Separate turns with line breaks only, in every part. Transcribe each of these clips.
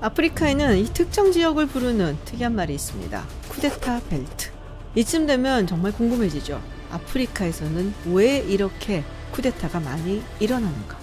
아프리카에는 이 특정 지역을 부르는 특이한 말이 있습니다. 쿠데타 벨트. 이쯤 되면 정말 궁금해지죠. 아프리카에서는 왜 이렇게 쿠데타가 많이 일어나는가?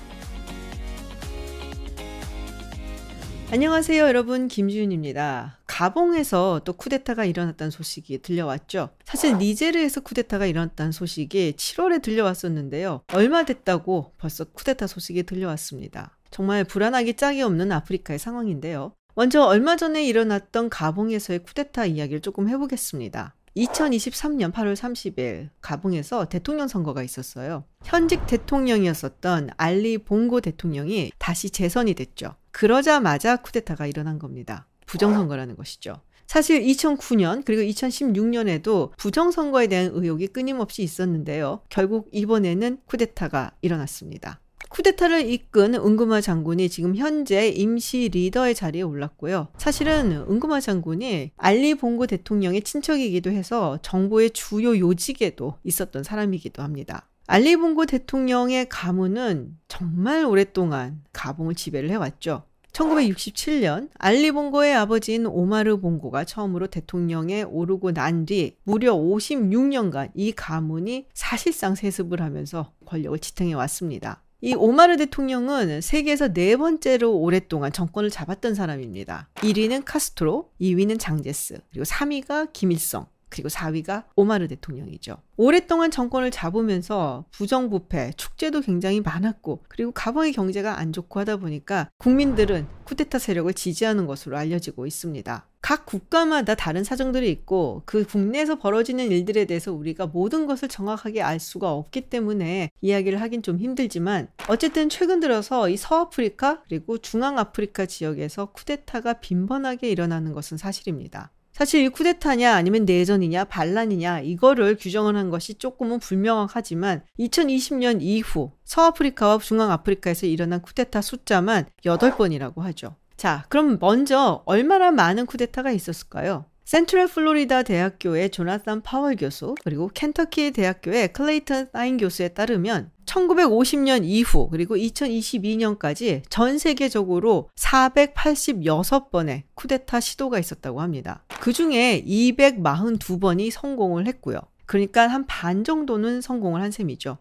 안녕하세요, 여러분. 김지윤입니다. 가봉에서 또 쿠데타가 일어났다는 소식이 들려왔죠. 사실 니제르에서 쿠데타가 일어났다는 소식이 7월에 들려왔었는데요. 얼마 됐다고 벌써 쿠데타 소식이 들려왔습니다. 정말 불안하기 짝이 없는 아프리카의 상황인데요. 먼저 얼마 전에 일어났던 가봉에서의 쿠데타 이야기를 조금 해보겠습니다. 2023년 8월 30일 가봉에서 대통령 선거가 있었어요. 현직 대통령이었었던 알리 봉고 대통령이 다시 재선이 됐죠. 그러자마자 쿠데타가 일어난 겁니다. 부정선거라는 것이죠. 사실 2009년 그리고 2016년에도 부정선거에 대한 의혹이 끊임없이 있었는데요. 결국 이번에는 쿠데타가 일어났습니다. 쿠데타를 이끈 은구마 장군이 지금 현재 임시 리더의 자리에 올랐고요. 사실은 은구마 장군이 알리 봉고 대통령의 친척이기도 해서 정부의 주요 요직에도 있었던 사람이기도 합니다. 알리 봉고 대통령의 가문은 정말 오랫동안 가봉을 지배를 해왔죠. 1967년 알리 봉고의 아버지인 오마르 봉고가 처음으로 대통령에 오르고 난 뒤 무려 56년간 이 가문이 사실상 세습을 하면서 권력을 지탱해 왔습니다. 이 오마르 대통령은 세계에서 네 번째로 오랫동안 정권을 잡았던 사람입니다. 1위는 카스트로, 2위는 장제스, 그리고 3위가 김일성, 그리고 4위가 오마르 대통령이죠. 오랫동안 정권을 잡으면서 부정부패, 축제도 굉장히 많았고, 그리고 가방의 경제가 안 좋고 하다 보니까 국민들은 쿠데타 세력을 지지하는 것으로 알려지고 있습니다. 각 국가마다 다른 사정들이 있고 그 국내에서 벌어지는 일들에 대해서 우리가 모든 것을 정확하게 알 수가 없기 때문에 이야기를 하긴 좀 힘들지만 어쨌든 최근 들어서 이 서아프리카 그리고 중앙아프리카 지역에서 쿠데타가 빈번하게 일어나는 것은 사실입니다. 사실 이 쿠데타냐 아니면 내전이냐 반란이냐 이거를 규정을 한 것이 조금은 불명확하지만 2020년 이후 서아프리카와 중앙아프리카에서 일어난 쿠데타 숫자만 8번이라고 하죠. 자, 그럼 먼저 얼마나 많은 쿠데타가 있었을까요? 센트럴 플로리다 대학교의 조나산 파월 교수 그리고 켄터키 대학교의 클레이턴 사인 교수에 따르면 1950년 이후 그리고 2022년까지 전 세계적으로 486번의 쿠데타 시도가 있었다고 합니다. 그 중에 242번이 성공을 했고요. 그러니까 한 반 정도는 성공을 한 셈이죠.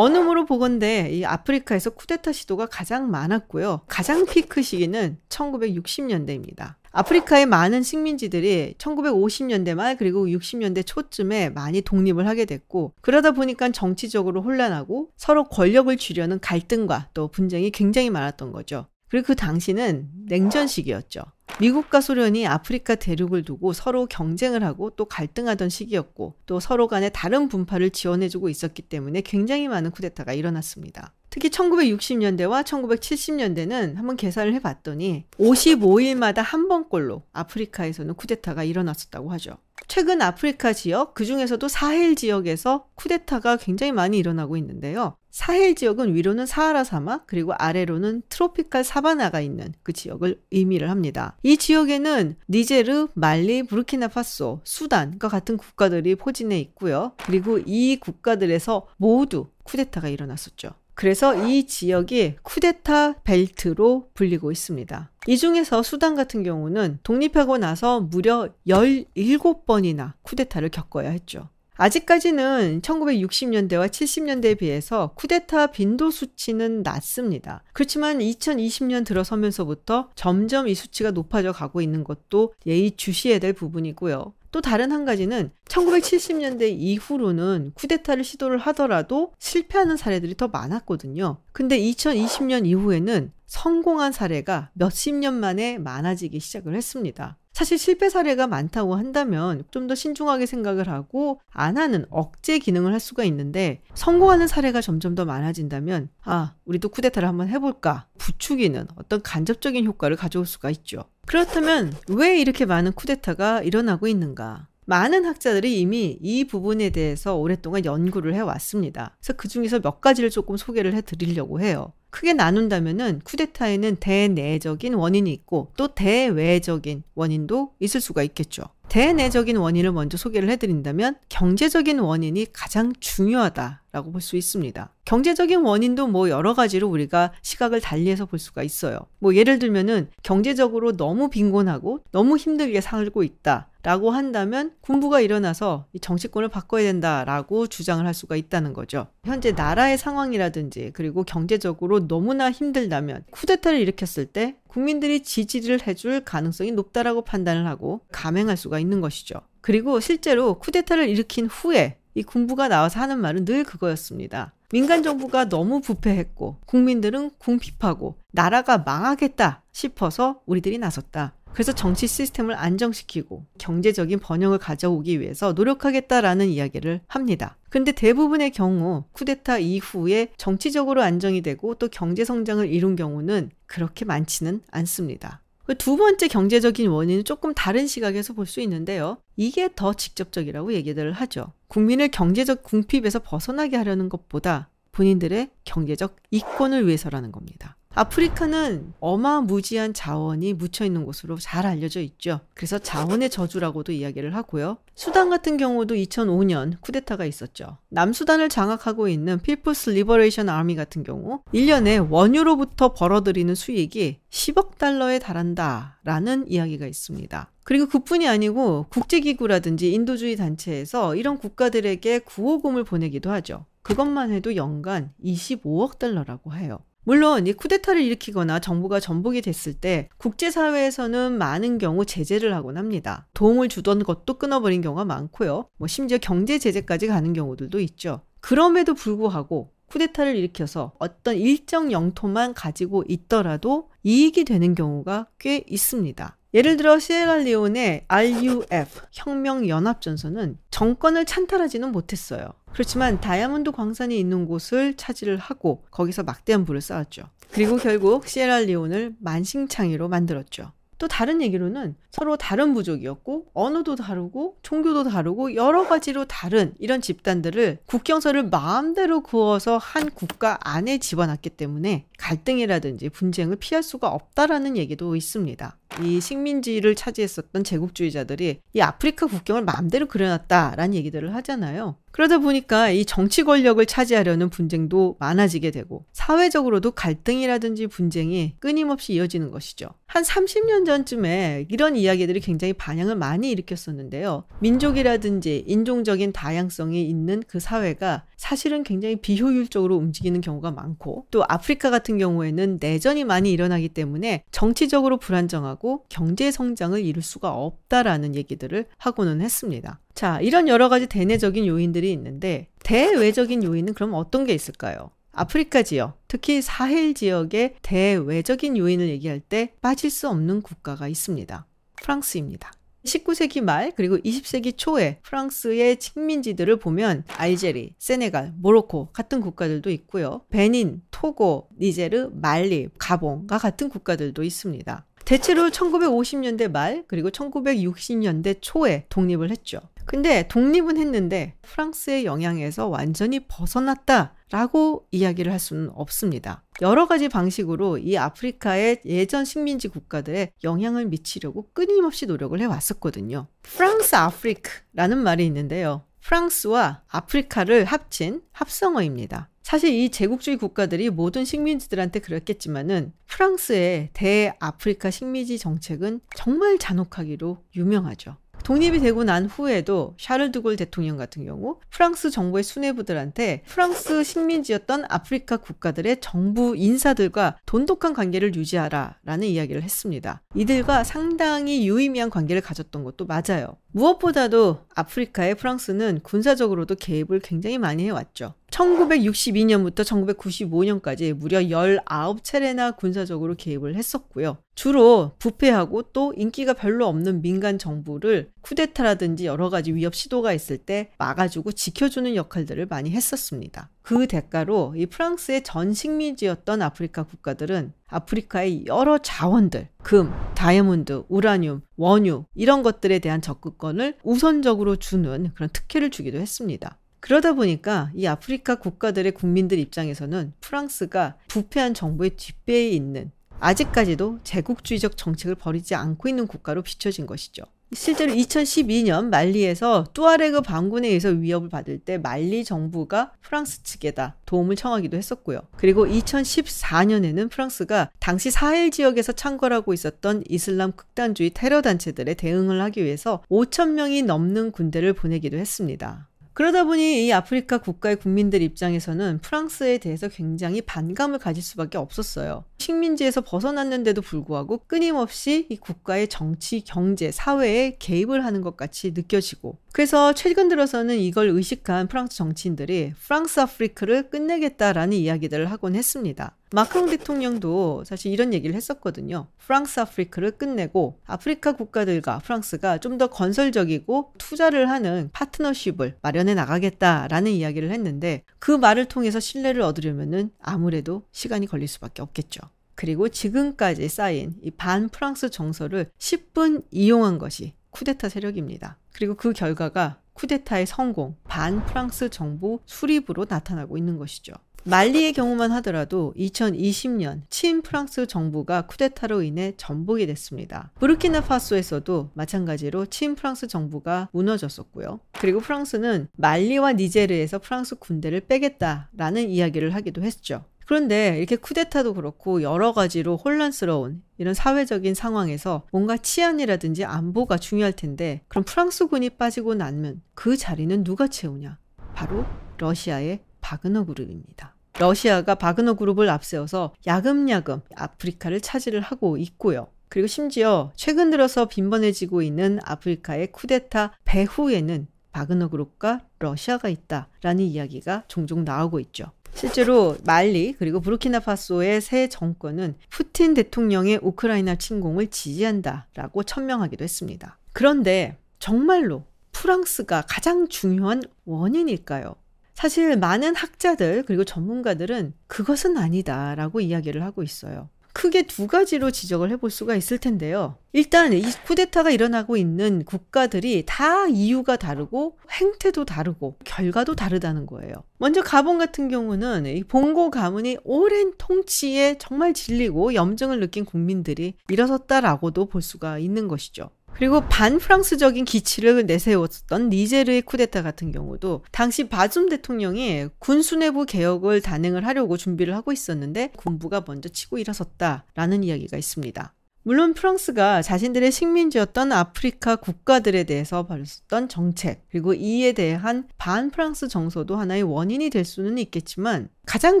무로 보건대 이 아프리카에서 쿠데타 시도가 가장 많았고요. 가장 피크 시기는 1960년대입니다. 아프리카의 많은 식민지들이 1950년대 말 그리고 60년대 초쯤에 많이 독립을 하게 됐고 그러다 보니까 정치적으로 혼란하고 서로 권력을 쥐려는 갈등과 또 분쟁이 굉장히 많았던 거죠. 그리고 그 당시는 냉전 시기였죠. 미국과 소련이 아프리카 대륙을 두고 서로 경쟁을 하고 또 갈등하던 시기였고 또 서로 간에 다른 분파를 지원해주고 있었기 때문에 굉장히 많은 쿠데타가 일어났습니다. 특히 1960년대와 1970년대는 한번 계산을 해봤더니 55일마다 한 번꼴로 아프리카에서는 쿠데타가 일어났었다고 하죠. 최근 아프리카 지역, 그 중에서도 사헬 지역에서 쿠데타가 굉장히 많이 일어나고 있는데요. 사헬 지역은 위로는 사하라 사막, 그리고 아래로는 트로피칼 사바나가 있는 그 지역을 의미를 합니다. 이 지역에는 니제르, 말리, 부르키나파소, 수단과 같은 국가들이 포진해 있고요. 그리고 이 국가들에서 모두 쿠데타가 일어났었죠. 그래서 이 지역이 쿠데타 벨트로 불리고 있습니다. 이 중에서 수단 같은 경우는 독립하고 나서 무려 17번이나 쿠데타를 겪어야 했죠. 아직까지는 1960년대와 70년대에 비해서 쿠데타 빈도 수치는 낮습니다. 그렇지만 2020년 들어서면서부터 점점 이 수치가 높아져 가고 있는 것도 예의주시해야 될 부분이고요. 또 다른 한 가지는 1970년대 이후로는 쿠데타를 시도를 하더라도 실패하는 사례들이 더 많았거든요. 근데 2020년 이후에는 성공한 사례가 몇십 년 만에 많아지기 시작을 했습니다. 사실 실패 사례가 많다고 한다면 좀 더 신중하게 생각을 하고 안 하는 억제 기능을 할 수가 있는데 성공하는 사례가 점점 더 많아진다면 아, 우리도 쿠데타를 한번 해볼까 부추기는 어떤 간접적인 효과를 가져올 수가 있죠. 그렇다면 왜 이렇게 많은 쿠데타가 일어나고 있는가? 많은 학자들이 이미 이 부분에 대해서 오랫동안 연구를 해왔습니다. 그래서 그 중에서 몇 가지를 조금 소개를 해드리려고 해요. 크게 나눈다면은 쿠데타에는 대내적인 원인이 있고 또 대외적인 원인도 있을 수가 있겠죠. 대내적인 원인을 먼저 소개를 해드린다면 경제적인 원인이 가장 중요하다라고 볼 수 있습니다. 경제적인 원인도 뭐 여러 가지로 우리가 시각을 달리해서 볼 수가 있어요. 뭐 예를 들면은 경제적으로 너무 빈곤하고 너무 힘들게 살고 있다. 라고 한다면 군부가 일어나서 이 정치권을 바꿔야 된다라고 주장을 할 수가 있다는 거죠. 현재 나라의 상황이라든지 그리고 경제적으로 너무나 힘들다면 쿠데타를 일으켰을 때 국민들이 지지를 해줄 가능성이 높다라고 판단을 하고 감행할 수가 있는 것이죠. 그리고 실제로 쿠데타를 일으킨 후에 이 군부가 나와서 하는 말은 늘 그거였습니다. 민간 정부가 너무 부패했고 국민들은 궁핍하고 나라가 망하겠다 싶어서 우리들이 나섰다. 그래서 정치 시스템을 안정시키고 경제적인 번영을 가져오기 위해서 노력하겠다라는 이야기를 합니다. 그런데 대부분의 경우 쿠데타 이후에 정치적으로 안정이 되고 또 경제 성장을 이룬 경우는 그렇게 많지는 않습니다. 그두 번째 경제적인 원인은 조금 다른 시각에서 볼 수 있는데요. 이게 더 직접적이라고 얘기를 하죠. 국민을 경제적 궁핍에서 벗어나게 하려는 것보다 본인들의 경제적 이권을 위해서라는 겁니다. 아프리카는 어마무지한 자원이 묻혀 있는 곳으로 잘 알려져 있죠. 그래서 자원의 저주라고도 이야기를 하고요. 수단 같은 경우도 2005년 쿠데타가 있었죠. 남수단을 장악하고 있는 People's Liberation Army 같은 경우 1년에 원유로부터 벌어들이는 수익이 10억 달러에 달한다라는 이야기가 있습니다. 그리고 그뿐이 아니고 국제기구라든지 인도주의 단체에서 이런 국가들에게 구호금을 보내기도 하죠. 그것만 해도 연간 25억 달러라고 해요. 물론 이 쿠데타를 일으키거나 정부가 전복이 됐을 때 국제사회에서는 많은 경우 제재를 하곤 합니다. 도움을 주던 것도 끊어버린 경우가 많고요. 뭐 심지어 경제 제재까지 가는 경우들도 있죠. 그럼에도 불구하고 쿠데타를 일으켜서 어떤 일정 영토만 가지고 있더라도 이익이 되는 경우가 꽤 있습니다. 예를 들어 시에라리온의 RUF 혁명연합전선은 정권을 찬탈하지는 못했어요. 그렇지만 다이아몬드 광산이 있는 곳을 차지를 하고 거기서 막대한 부를 쌓았죠. 그리고 결국 시에라리온을 만신창이로 만들었죠. 또 다른 얘기로는 서로 다른 부족이었고 언어도 다르고 종교도 다르고 여러 가지로 다른 이런 집단들을 국경선을 마음대로 그어서 한 국가 안에 집어넣기 때문에 갈등이라든지 분쟁을 피할 수가 없다라는 얘기도 있습니다. 이 식민지를 차지했었던 제국주의자들이 이 아프리카 국경을 마음대로 그려놨다라는 얘기들을 하잖아요. 그러다 보니까 이 정치 권력을 차지하려는 분쟁도 많아지게 되고 사회적으로도 갈등이라든지 분쟁이 끊임없이 이어지는 것이죠. 한 30년 전쯤에 이런 이야기들이 굉장히 반향을 많이 일으켰었는데요. 민족이라든지 인종적인 다양성이 있는 그 사회가 사실은 굉장히 비효율적으로 움직이는 경우가 많고 또 아프리카 같은 경우에는 내전이 많이 일어나기 때문에 정치적으로 불안정하고 경제 성장을 이룰 수가 없다라는 얘기들을 하고는 했습니다. 자, 이런 여러 가지 대내적인 요인들이 있는데 대외적인 요인은 그럼 어떤 게 있을까요? 아프리카 지역, 특히 사헬 지역의 대외적인 요인을 얘기할 때 빠질 수 없는 국가가 있습니다. 프랑스입니다. 19세기 말 그리고 20세기 초에 프랑스의 식민지들을 보면 알제리, 세네갈, 모로코 같은 국가들도 있고요. 베닌, 토고, 니제르, 말리, 가봉과 같은 국가들도 있습니다. 대체로 1950년대 말 그리고 1960년대 초에 독립을 했죠. 근데 독립은 했는데 프랑스의 영향에서 완전히 벗어났다 라고 이야기를 할 수는 없습니다. 여러 가지 방식으로 이 아프리카의 예전 식민지 국가들에 영향을 미치려고 끊임없이 노력을 해왔었거든요. 프랑스 아프리크라는 말이 있는데요. 프랑스와 아프리카를 합친 합성어입니다. 사실 이 제국주의 국가들이 모든 식민지들한테 그랬겠지만은 프랑스의 대아프리카 식민지 정책은 정말 잔혹하기로 유명하죠. 독립이 되고 난 후에도 샤를 드골 대통령 같은 경우 프랑스 정부의 수뇌부들한테 프랑스 식민지였던 아프리카 국가들의 정부 인사들과 돈독한 관계를 유지하라라는 이야기를 했습니다. 이들과 상당히 유의미한 관계를 가졌던 것도 맞아요. 무엇보다도 아프리카의 프랑스는 군사적으로도 개입을 굉장히 많이 해왔죠. 1962년부터 1995년까지 무려 19차례나 군사적으로 개입을 했었고요. 주로 부패하고 또 인기가 별로 없는 민간 정부를 쿠데타라든지 여러 가지 위협 시도가 있을 때 막아주고 지켜주는 역할들을 많이 했었습니다. 그 대가로 이 프랑스의 전 식민지였던 아프리카 국가들은 아프리카의 여러 자원들, 금, 다이아몬드, 우라늄, 원유 이런 것들에 대한 접근권을 우선적으로 주는 그런 특혜를 주기도 했습니다. 그러다 보니까 이 아프리카 국가들의 국민들 입장에서는 프랑스가 부패한 정부의 뒷배에 있는 아직까지도 제국주의적 정책을 벌이지 않고 있는 국가로 비춰진 것이죠. 실제로 2012년 말리에서 뚜아레그 반군에 의해서 위협을 받을 때 말리 정부가 프랑스 측에다 도움을 청하기도 했었고요. 그리고 2014년에는 프랑스가 당시 사헬 지역에서 창궐하고 있었던 이슬람 극단주의 테러 단체들에 대응을 하기 위해서 5천 명이 넘는 군대를 보내기도 했습니다. 그러다 보니 이 아프리카 국가의 국민들 입장에서는 프랑스에 대해서 굉장히 반감을 가질 수밖에 없었어요. 식민지에서 벗어났는데도 불구하고 끊임없이 이 국가의 정치, 경제, 사회에 개입을 하는 것 같이 느껴지고 그래서 최근 들어서는 이걸 의식한 프랑스 정치인들이 프랑스 아프리카를 끝내겠다라는 이야기들을 하곤 했습니다. 마크롱 대통령도 사실 이런 얘기를 했었거든요. 프랑스 아프리카를 끝내고 아프리카 국가들과 프랑스가 좀 더 건설적이고 투자를 하는 파트너십을 마련해 나가겠다라는 이야기를 했는데 그 말을 통해서 신뢰를 얻으려면은 아무래도 시간이 걸릴 수밖에 없겠죠. 그리고 지금까지 쌓인 이 반 프랑스 정서를 10분 이용한 것이 쿠데타 세력입니다. 그리고 그 결과가 쿠데타의 성공, 반 프랑스 정부 수립으로 나타나고 있는 것이죠. 말리의 경우만 하더라도 2020년 친 프랑스 정부가 쿠데타로 인해 전복이 됐습니다. 부르키나파소에서도 마찬가지로 친 프랑스 정부가 무너졌었고요. 그리고 프랑스는 말리와 니제르에서 프랑스 군대를 빼겠다라는 이야기를 하기도 했죠. 그런데 이렇게 쿠데타도 그렇고 여러 가지로 혼란스러운 이런 사회적인 상황에서 뭔가 치안이라든지 안보가 중요할 텐데 그럼 프랑스군이 빠지고 나면 그 자리는 누가 채우냐? 바로 러시아의 바그너 그룹입니다. 러시아가 바그너 그룹을 앞세워서 야금야금 아프리카를 차지를 하고 있고요. 그리고 심지어 최근 들어서 빈번해지고 있는 아프리카의 쿠데타 배후에는 바그너 그룹과 러시아가 있다라는 이야기가 종종 나오고 있죠. 실제로 말리 그리고 부르키나파소의 새 정권은 푸틴 대통령의 우크라이나 침공을 지지한다라고 천명하기도 했습니다. 그런데 정말로 프랑스가 가장 중요한 원인일까요? 사실 많은 학자들 그리고 전문가들은 그것은 아니다라고 이야기를 하고 있어요. 크게 두 가지로 지적을 해볼 수가 있을 텐데요. 일단 이 쿠데타가 일어나고 있는 국가들이 다 이유가 다르고 행태도 다르고 결과도 다르다는 거예요. 먼저 가본 같은 경우는 이 봉고 가문이 오랜 통치에 정말 질리고 염증을 느낀 국민들이 일어섰다라고도 볼 수가 있는 것이죠. 그리고 반프랑스적인 기치를 내세웠던 니제르의 쿠데타 같은 경우도 당시 바줌 대통령이 군수내부 개혁을 단행을 하려고 준비를 하고 있었는데 군부가 먼저 치고 일어섰다라는 이야기가 있습니다. 물론 프랑스가 자신들의 식민지였던 아프리카 국가들에 대해서 벌였던 정책, 그리고 이에 대한 반 프랑스 정서도 하나의 원인이 될 수는 있겠지만 가장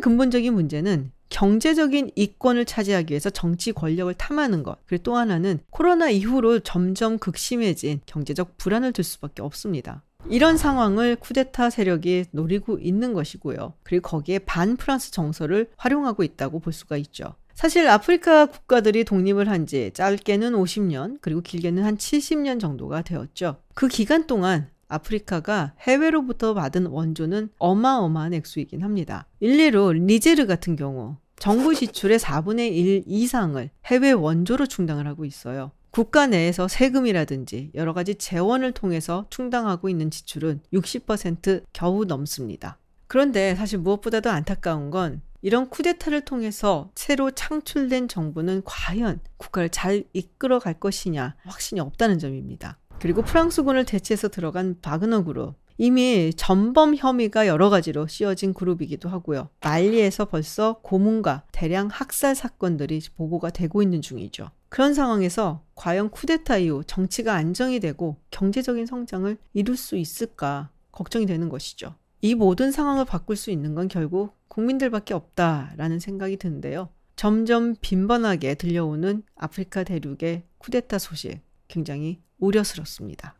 근본적인 문제는 경제적인 이권을 차지하기 위해서 정치 권력을 탐하는 것. 그리고 또 하나는 코로나 이후로 점점 극심해진 경제적 불안을 들 수밖에 없습니다. 이런 상황을 쿠데타 세력이 노리고 있는 것이고요. 그리고 거기에 반 프랑스 정서를 활용하고 있다고 볼 수가 있죠. 사실 아프리카 국가들이 독립을 한 지 짧게는 50년, 그리고 길게는 한 70년 정도가 되었죠. 그 기간 동안 아프리카가 해외로부터 받은 원조는 어마어마한 액수이긴 합니다. 일례로 니제르 같은 경우 정부 지출의 4분의 1 이상을 해외 원조로 충당을 하고 있어요. 국가 내에서 세금이라든지 여러 가지 재원을 통해서 충당하고 있는 지출은 60% 겨우 넘습니다. 그런데 사실 무엇보다도 안타까운 건 이런 쿠데타를 통해서 새로 창출된 정부는 과연 국가를 잘 이끌어 갈 것이냐 확신이 없다는 점입니다. 그리고 프랑스군을 대체해서 들어간 바그너 그룹. 이미 전범 혐의가 여러 가지로 씌워진 그룹이기도 하고요. 말리에서 벌써 고문과 대량 학살 사건들이 보고가 되고 있는 중이죠. 그런 상황에서 과연 쿠데타 이후 정치가 안정이 되고 경제적인 성장을 이룰 수 있을까 걱정이 되는 것이죠. 이 모든 상황을 바꿀 수 있는 건 결국 국민들밖에 없다라는 생각이 드는데요. 점점 빈번하게 들려오는 아프리카 대륙의 쿠데타 소식 굉장히 우려스럽습니다.